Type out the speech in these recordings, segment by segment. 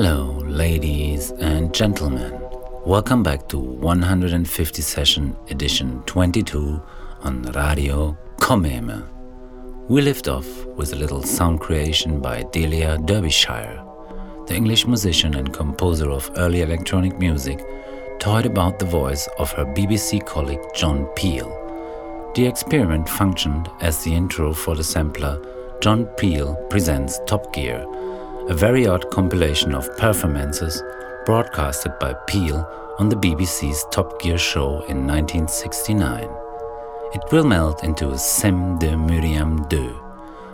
Hello, ladies and gentlemen. Welcome back to 150 session edition 22 on Radio Cómeme. We lift off with a little sound creation by Delia Derbyshire, the English musician and composer of early electronic music, toyed about the voice of her BBC colleague John Peel. The experiment functioned as the intro for the sampler John Peel Presents Top Gear, a very odd compilation of performances broadcasted by Peel on the BBC's Top Gear show in 1969. It will melt into a Thème de Myriam 2,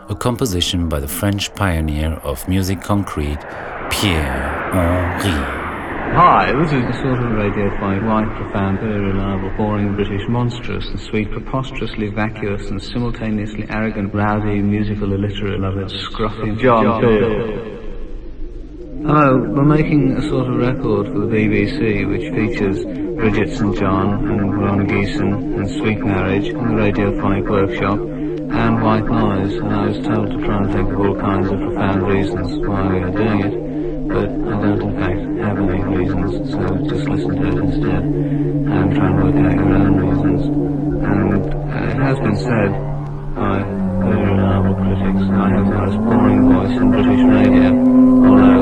a composition by the French pioneer of musique concrète Pierre Henry. Hi, this is the sort of radiophonic, white, profound, very reliable, boring, British, monstrous, and sweet, preposterously vacuous, and simultaneously arrogant, rowdy, musical, illiterate, loved, scruffy John Peel. Hello, we're making a sort of record for the BBC which features Bridget St John and Ron Geesin and Sweet Marriage and the Radiophonic Workshop and White Noise and I was told to try and think of all kinds of profound reasons why we are doing it but I don't in fact have any reasons, so just listen to it instead and try and work out your own reasons. And uh, it has been said by very reliable critics I have the most boring voice in British radio, although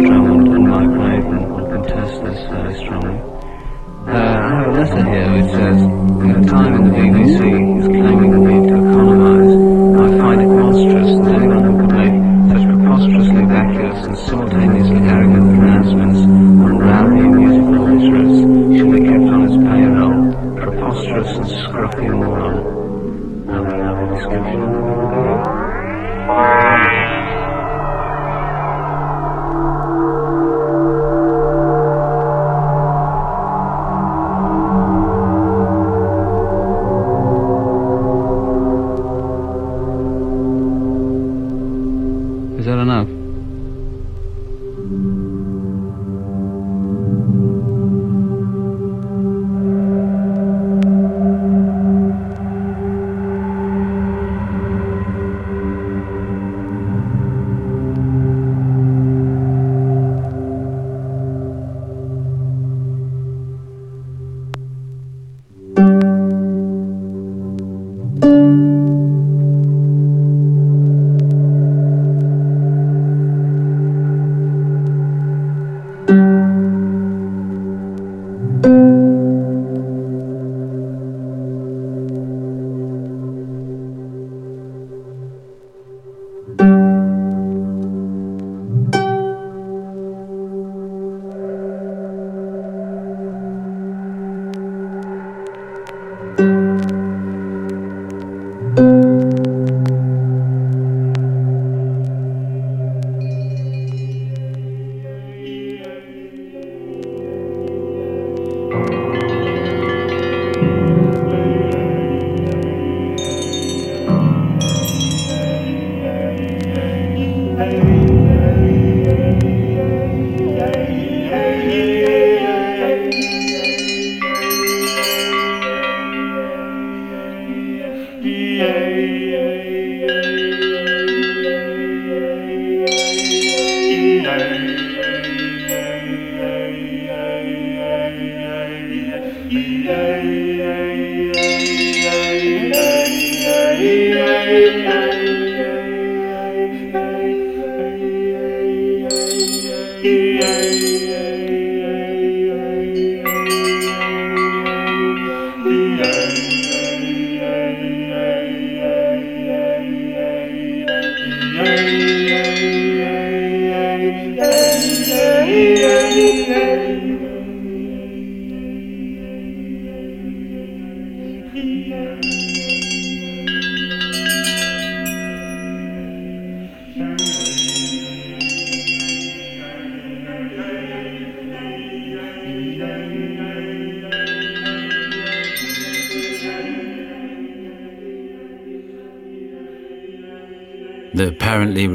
Drummond and Mike Raven will contest this very strongly. Uh, I have a letter here which says, in "The time in the BBC is claiming the need to economise. I find it monstrous that anyone who could make such preposterously vacuous and simultaneously arrogant pronouncements on rowdy musical illiterates should be kept on his payroll. Preposterous and scruffy moron. Have a lovely description.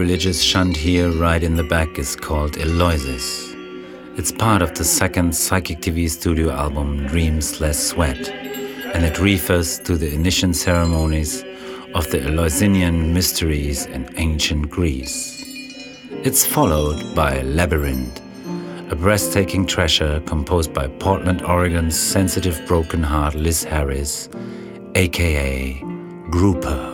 Religious shunt here right in the back is called Eleusis. It's part of the second Psychic TV studio album Dreams Less Sweet, and it refers to the initiation ceremonies of the Eleusinian mysteries in ancient Greece. It's followed by Labyrinth, a breathtaking treasure composed by Portland, Oregon's sensitive broken heart Liz Harris, aka Grouper.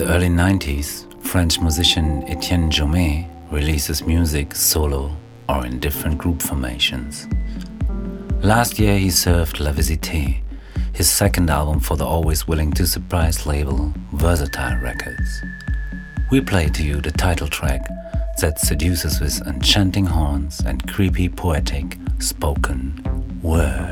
The early 90s, French musician Etienne Jaumet releases music solo or in different group formations. Last year he served La Visite, his second album for the always willing to surprise label Versatile Records. We play to you the title track that seduces with enchanting horns and creepy poetic spoken words.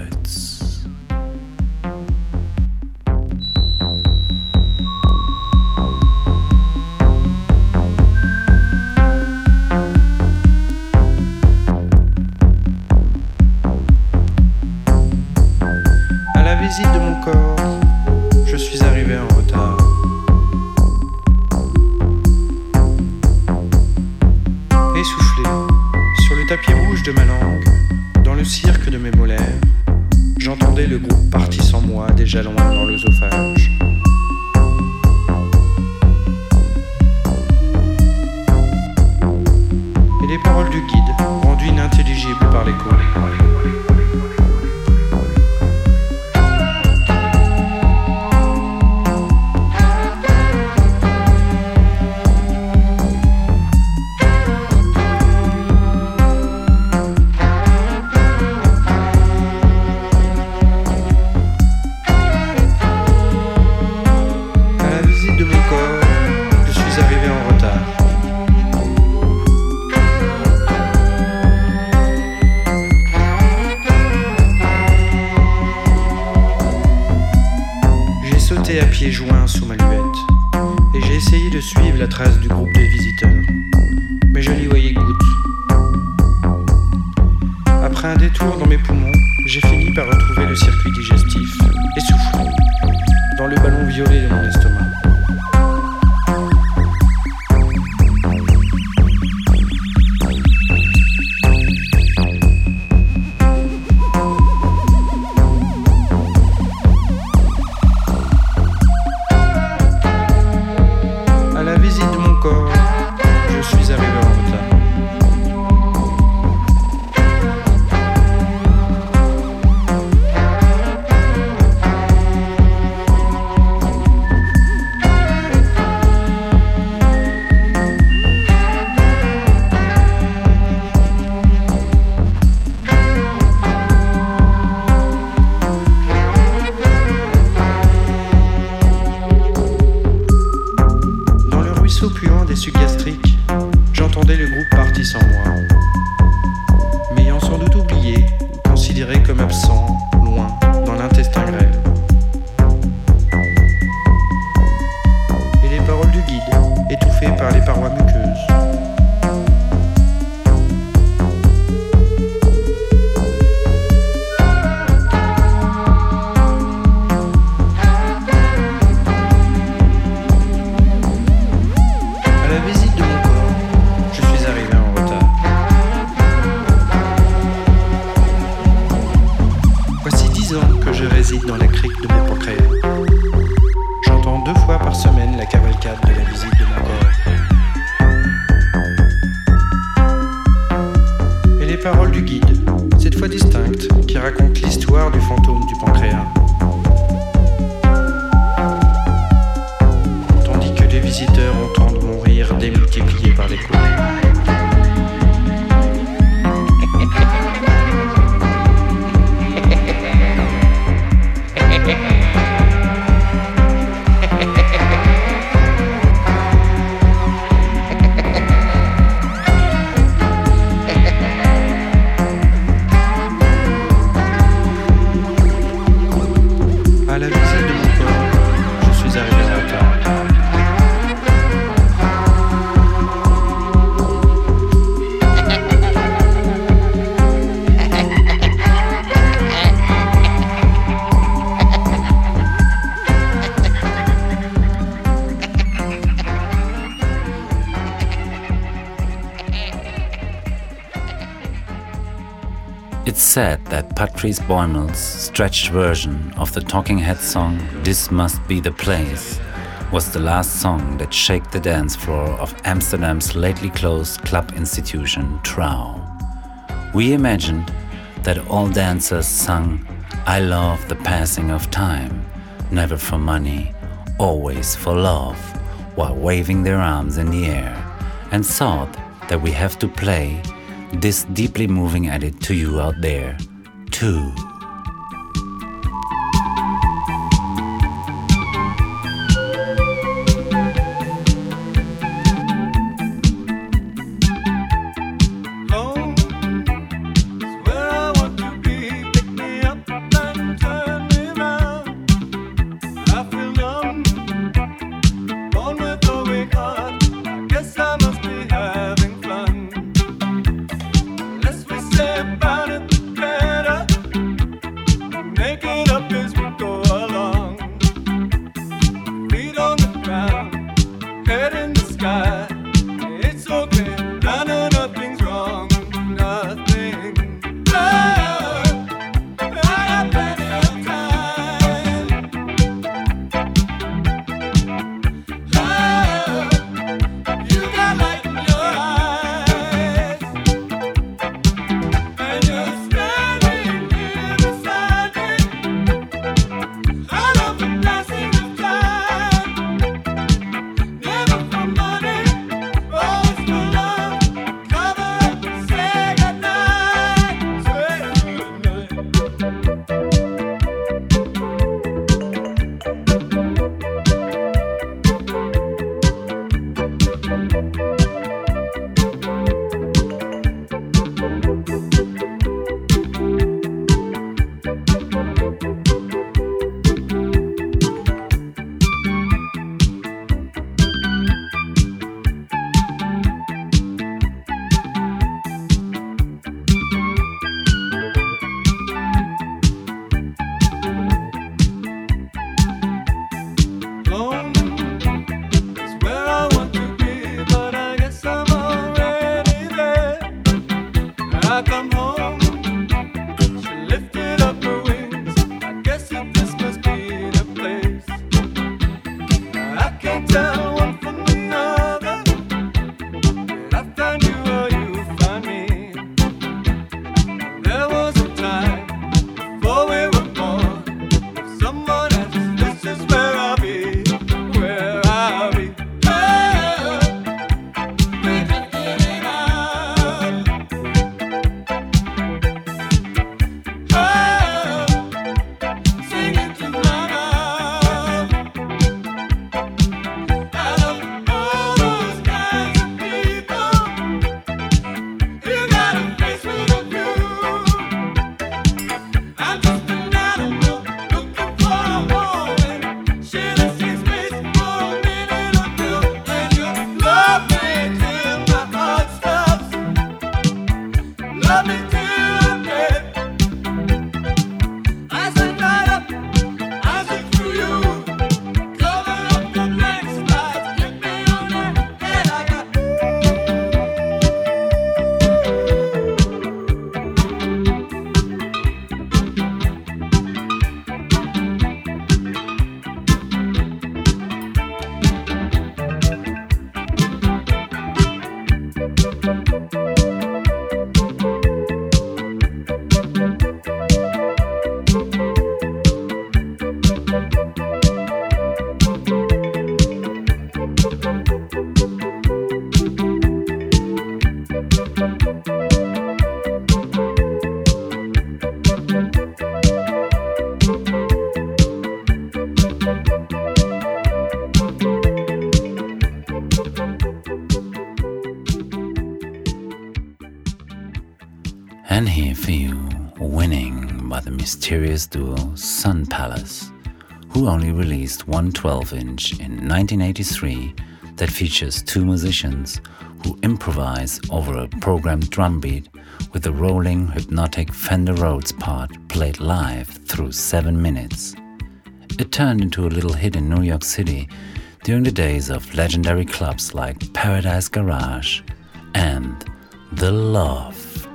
Patrice Bäumel's stretched version of the Talking Heads song This Must Be the Place was the last song that shook the dance floor of Amsterdam's lately closed club institution, Trouw. We imagined that all dancers sung I love the passing of time, never for money, always for love, while waving their arms in the air, and thought that we have to play this deeply moving edit to you out there, too. Mysterious duo Sun Palace, who only released one 12 inch in 1983 that features two musicians who improvise over a programmed drum beat with the rolling, hypnotic Fender Rhodes part played live through seven minutes. It turned into a little hit in New York City during the days of legendary clubs like Paradise Garage and The Love.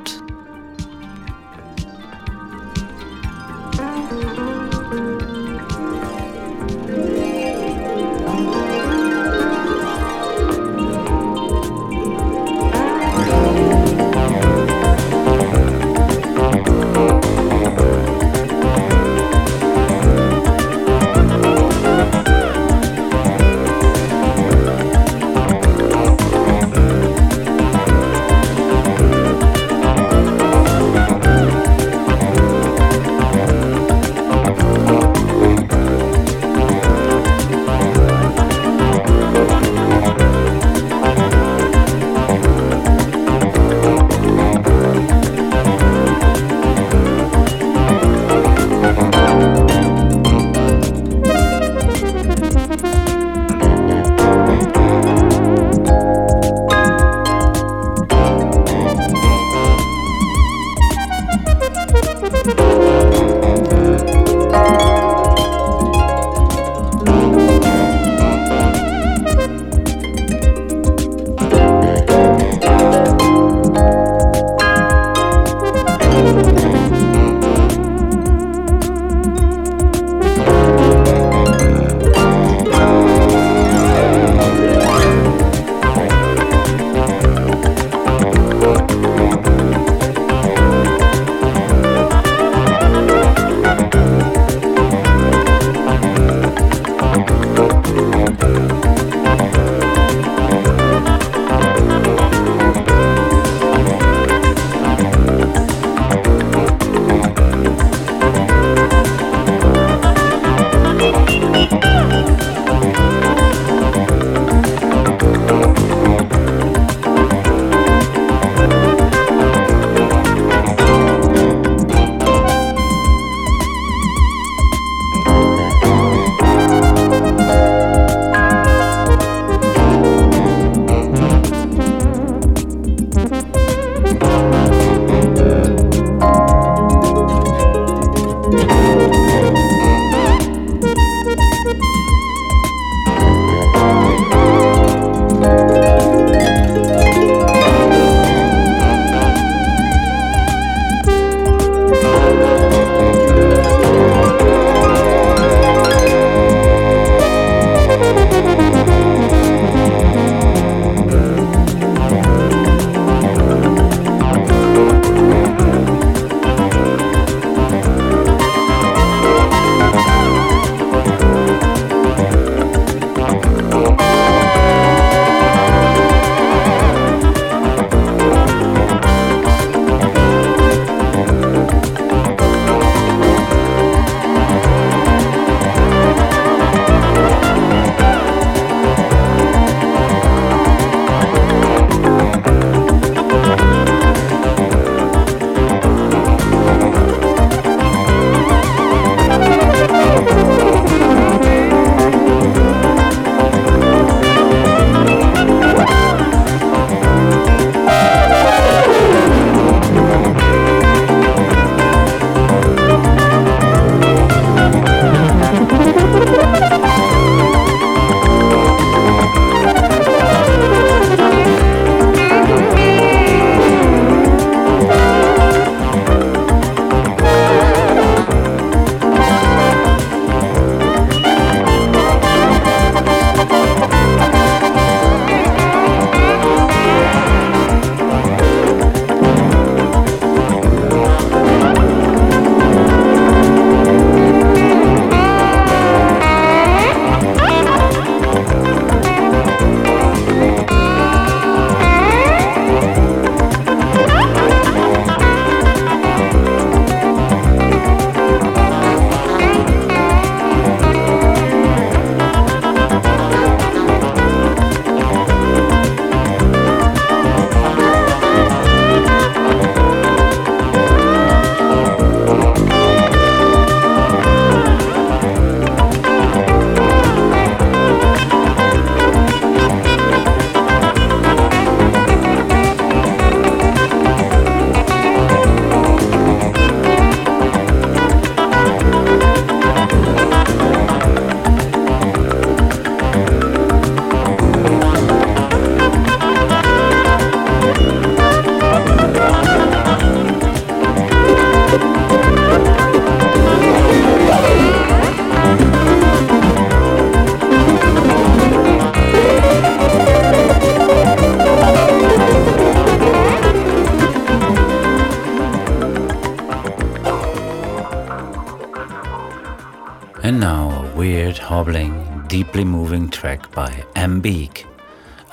Hobbling, deeply moving track by ambiq,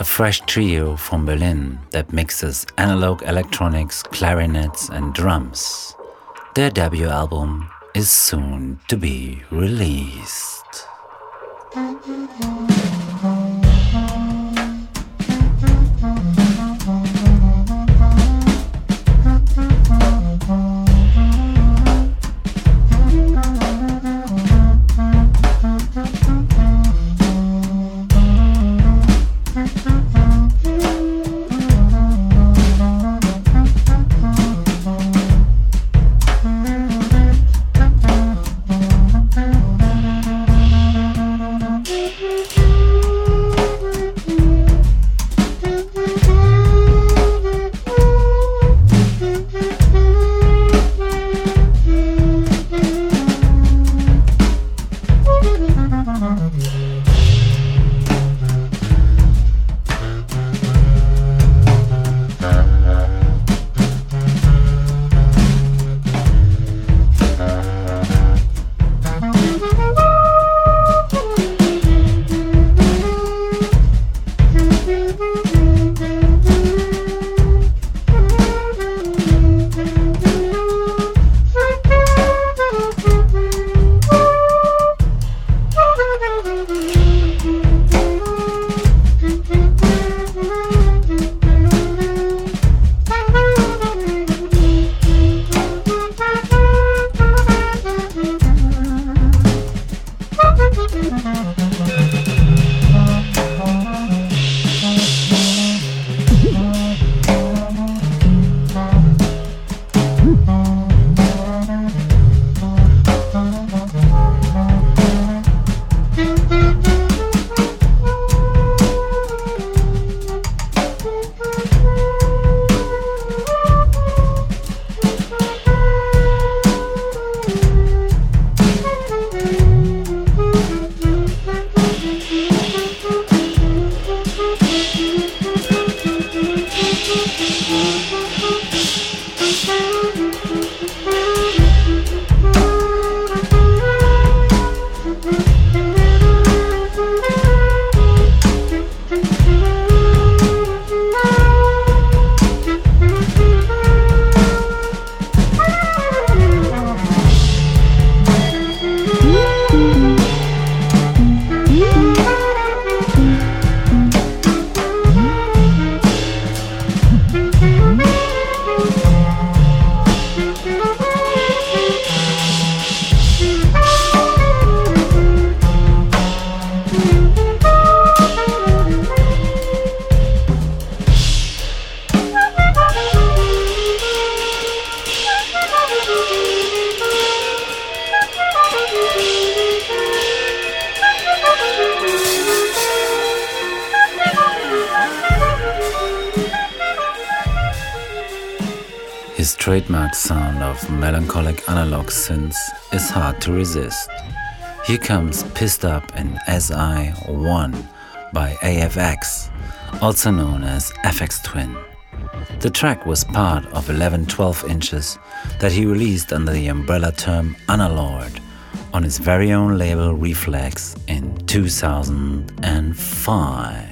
a fresh trio from Berlin that mixes analog electronics, clarinets, and drums. Their debut album is soon to be released. Analog is hard to resist. Here comes Pissed Up in SE1 by AFX, also known as Aphex Twin. The track was part of 11 12 inches that he released under the umbrella term Analord on his very own label Rephlex in 2005.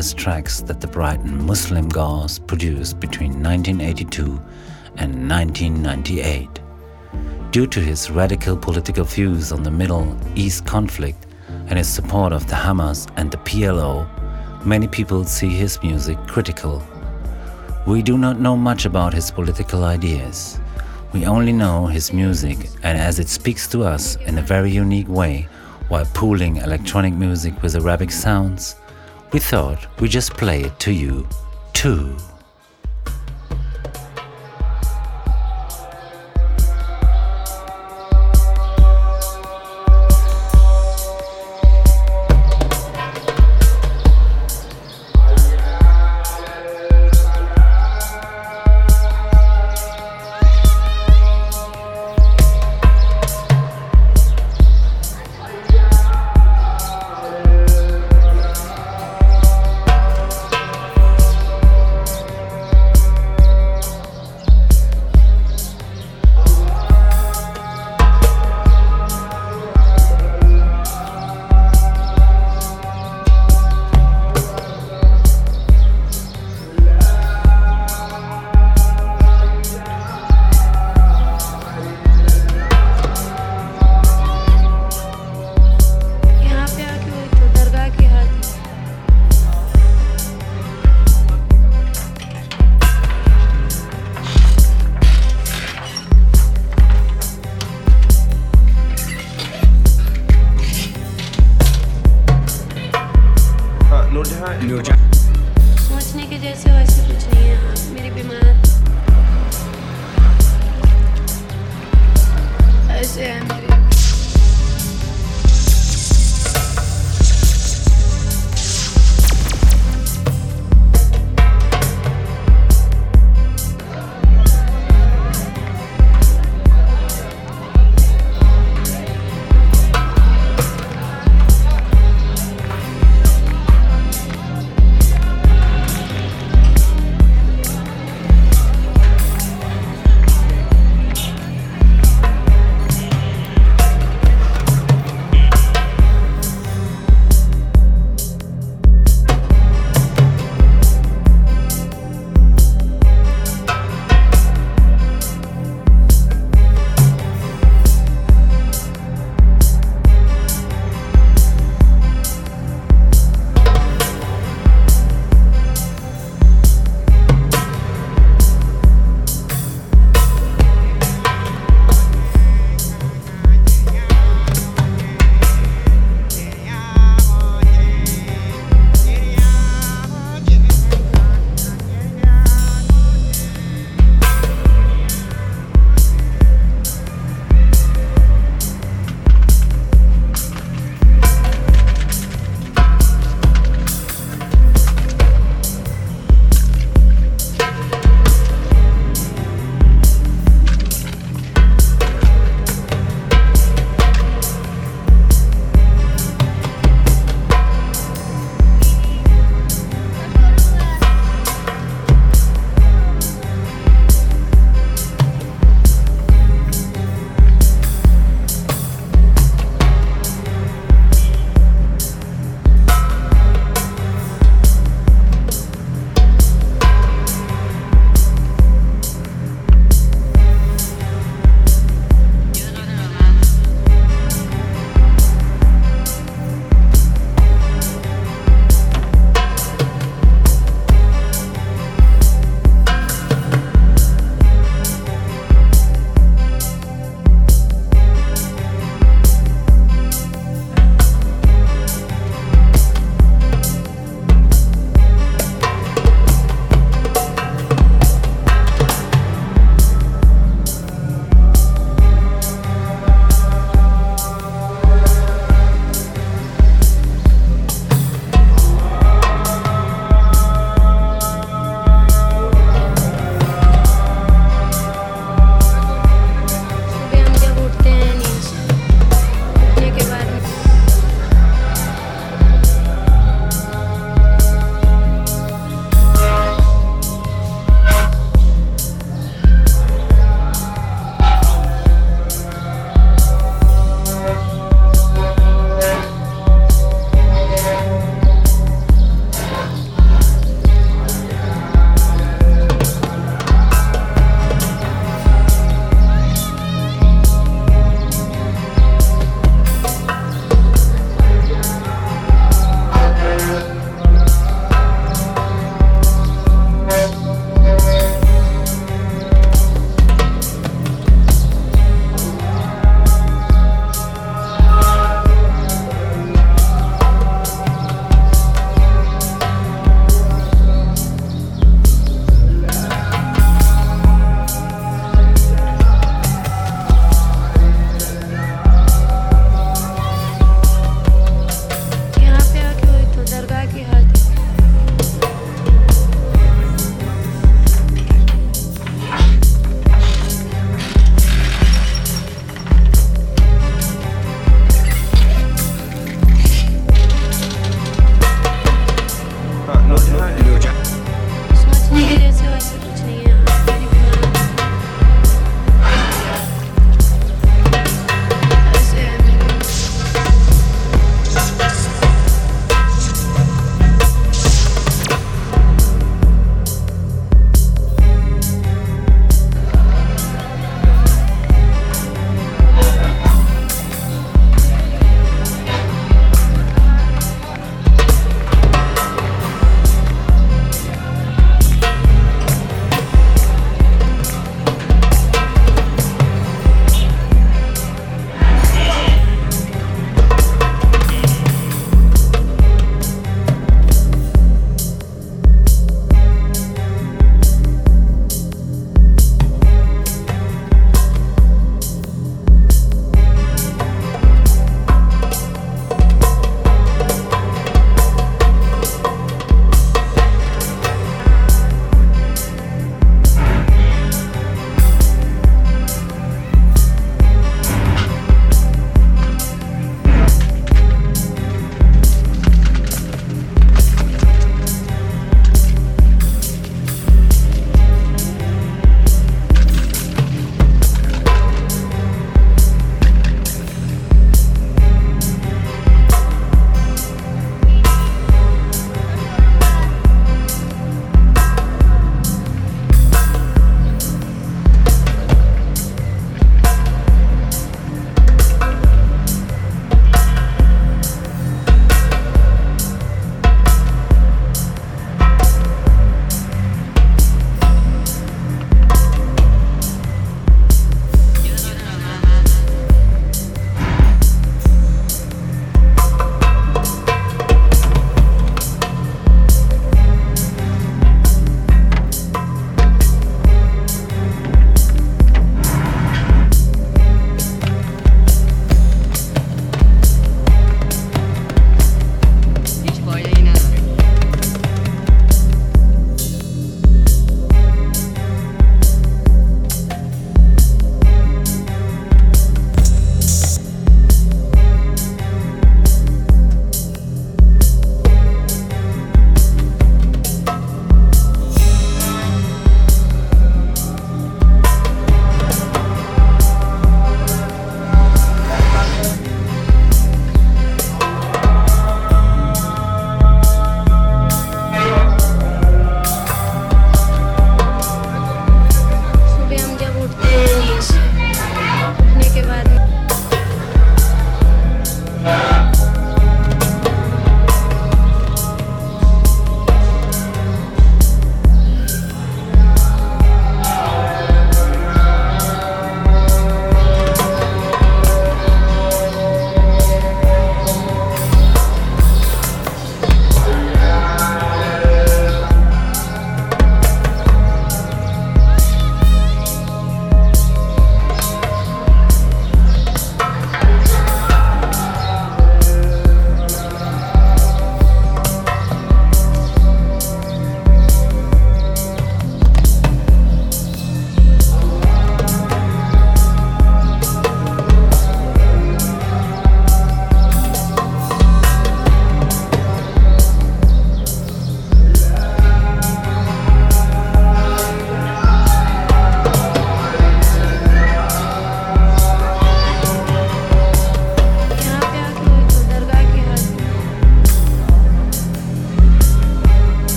Tracks that the Brighton Muslimgauze produced between 1982 and 1998. Due to his radical political views on the Middle East conflict and his support of the Hamas and the PLO, many people see his music critical. We do not know much about his political ideas. We only know his music, and as it speaks to us in a very unique way, while pooling electronic music with Arabic sounds, we thought we'd just play it to you, too.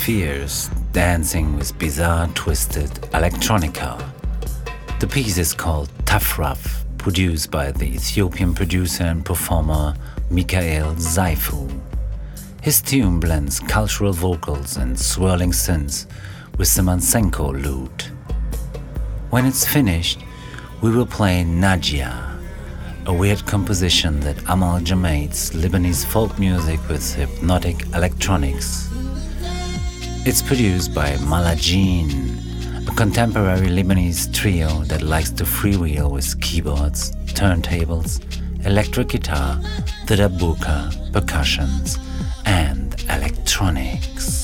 Spheres dancing with bizarre twisted electronica. The piece is called Tuff Ruff, produced by the Ethiopian producer and performer Mikael Seifu. His tune blends cultural vocals and swirling synths with the masenqo lute. When it's finished, we will play Nadia, a weird composition that amalgamates Lebanese folk music with hypnotic electronics. It's produced by Malayeen, a contemporary Lebanese trio that likes to freewheel with keyboards, turntables, electric guitar, the darbuka, percussions, and electronics.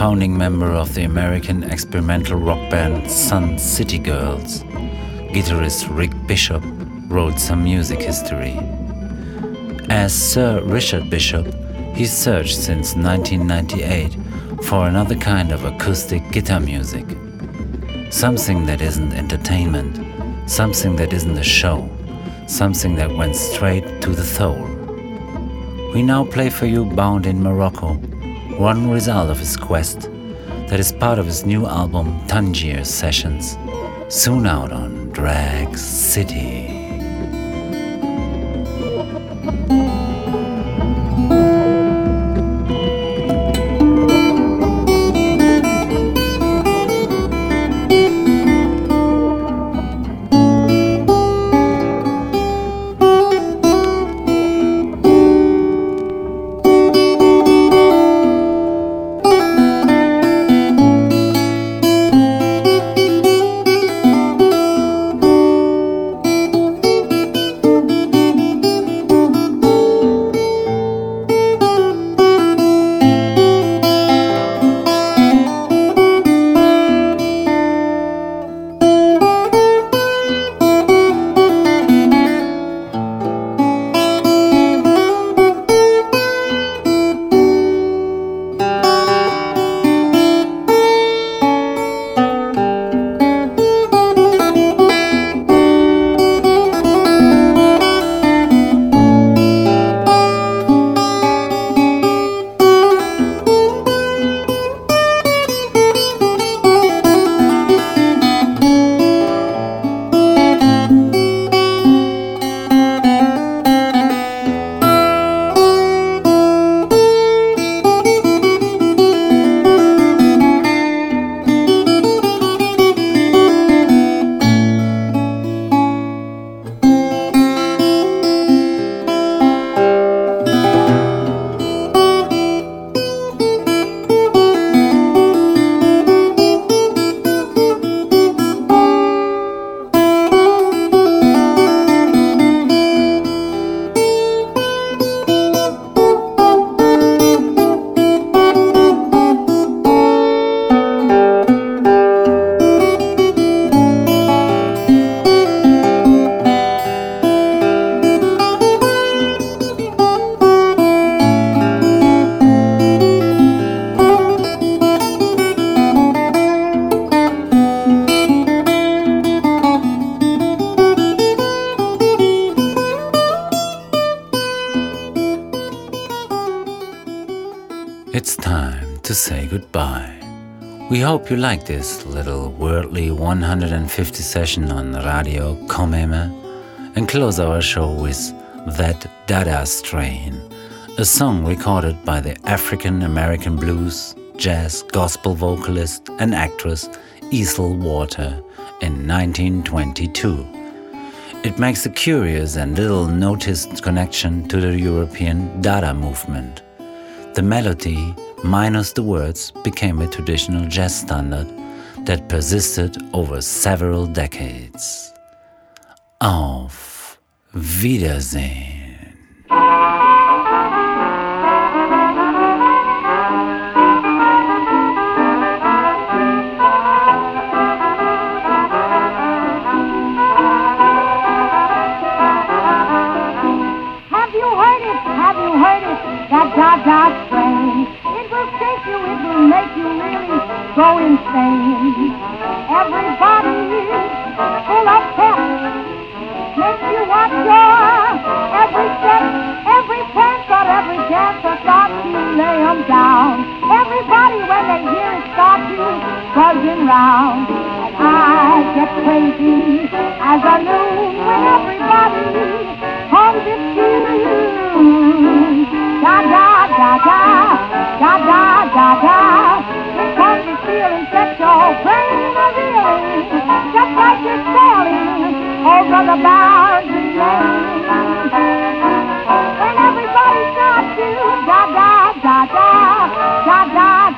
Founding member of the American experimental rock band Sun City Girls, guitarist Rick Bishop wrote some music history. As Sir Richard Bishop, he searched since 1998 for another kind of acoustic guitar music. Something that isn't entertainment, something that isn't a show, something that went straight to the soul. We now play for you Bound in Morocco, one result of his quest that is part of his new album Tangier Sessions, soon out on Drag City. We hope you like this little worldly 150 session on Radio Cómeme and close our show with That Da Da Strain, a song recorded by the African American blues, jazz, gospel vocalist and actress Ethel Water in 1922. It makes a curious and little noticed connection to the European Dada movement. The melody minus the words, became a traditional jazz standard that persisted over several decades. Auf Wiedersehen.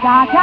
Da